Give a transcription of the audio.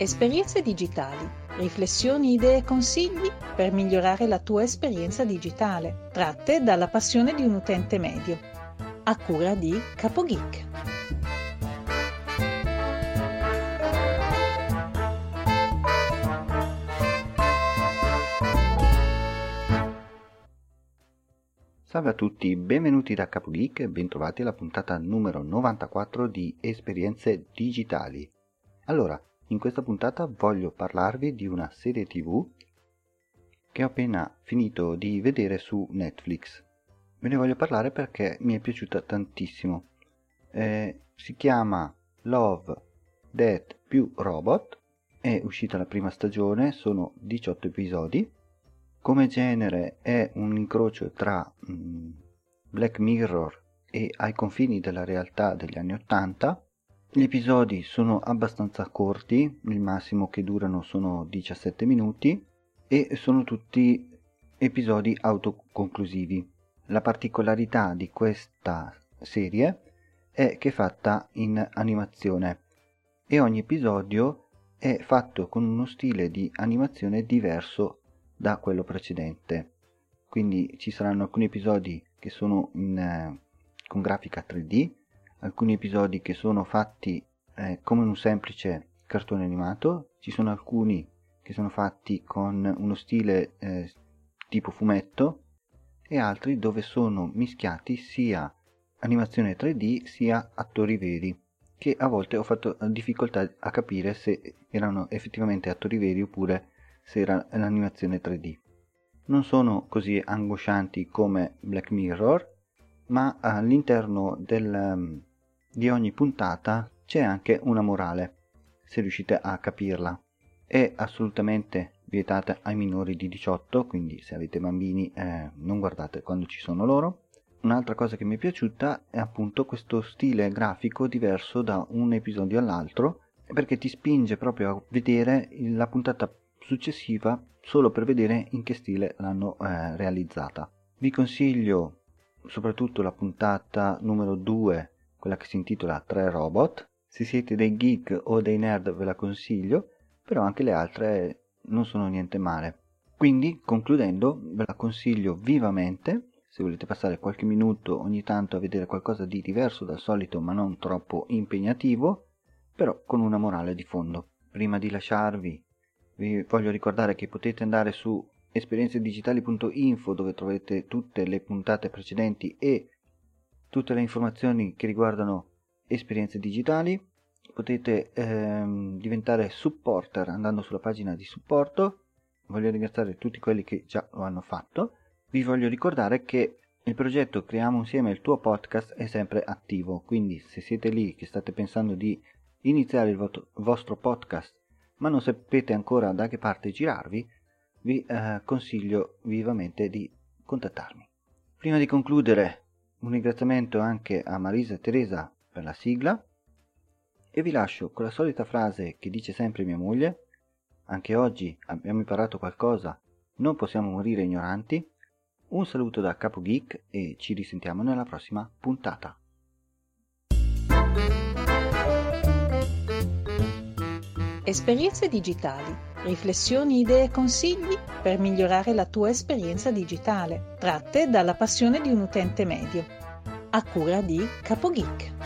Esperienze digitali, riflessioni, idee e consigli per migliorare la tua esperienza digitale, tratte dalla passione di un utente medio. A cura di CapoGeek. Salve a tutti, benvenuti da CapoGeek e bentrovati alla puntata numero 94 di Esperienze Digitali. Allora, in questa puntata voglio parlarvi di una serie tv che ho appena finito di vedere su Netflix. Ve ne voglio parlare perché mi è piaciuta tantissimo. Eh, si chiama Love, Death più Robot, è uscita la prima stagione, sono 18 episodi come genere è un incrocio tra mm, Black Mirror e ai confini della realtà degli anni 80. Gli episodi sono abbastanza corti, il massimo che durano sono 17 minuti e sono tutti episodi autoconclusivi. La particolarità di questa serie è che è fatta in animazione e ogni episodio è fatto con uno stile di animazione diverso da quello precedente. Quindi ci saranno alcuni episodi che sono in, eh, con grafica 3D, alcuni episodi che sono fatti eh, come un semplice cartone animato, ci sono alcuni che sono fatti con uno stile eh, tipo fumetto e altri dove sono mischiati sia animazione 3D sia attori veri che a volte ho fatto difficoltà a capire se erano effettivamente attori veri oppure se era l'animazione 3D. Non sono così angoscianti come Black Mirror, ma all'interno del, di ogni puntata c'è anche una morale, se riuscite a capirla. È assolutamente vietata ai minori di 18, quindi se avete bambini eh, non guardate quando ci sono loro. Un'altra cosa che mi è piaciuta è appunto questo stile grafico diverso da un episodio all'altro, perché ti spinge proprio a vedere la puntata successiva solo per vedere in che stile l'hanno eh, realizzata. Vi consiglio soprattutto la puntata numero 2, quella che si intitola 3 robot. Se siete dei geek o dei nerd ve la consiglio, però anche le altre non sono niente male. Quindi, concludendo, ve la consiglio vivamente. Se volete passare qualche minuto ogni tanto a vedere qualcosa di diverso dal solito ma non troppo impegnativo, però con una morale di fondo. Prima di lasciarvi vi voglio ricordare che potete andare su esperienzedigitali.info dove trovate tutte le puntate precedenti e tutte le informazioni che riguardano esperienze digitali. Potete ehm, diventare supporter andando sulla pagina di supporto. Voglio ringraziare tutti quelli che già lo hanno fatto. Vi voglio ricordare che il progetto Creiamo insieme il tuo podcast è sempre attivo, quindi se siete lì che state pensando di iniziare il vostro podcast ma non sapete ancora da che parte girarvi, vi eh, consiglio vivamente di contattarmi. Prima di concludere, un ringraziamento anche a Marisa e Teresa per la sigla e vi lascio con la solita frase che dice sempre mia moglie, anche oggi abbiamo imparato qualcosa, non possiamo morire ignoranti. Un saluto da Capo Geek e ci risentiamo nella prossima puntata. Esperienze digitali, riflessioni, idee e consigli per migliorare la tua esperienza digitale, tratte dalla passione di un utente medio. A cura di CapoGeek.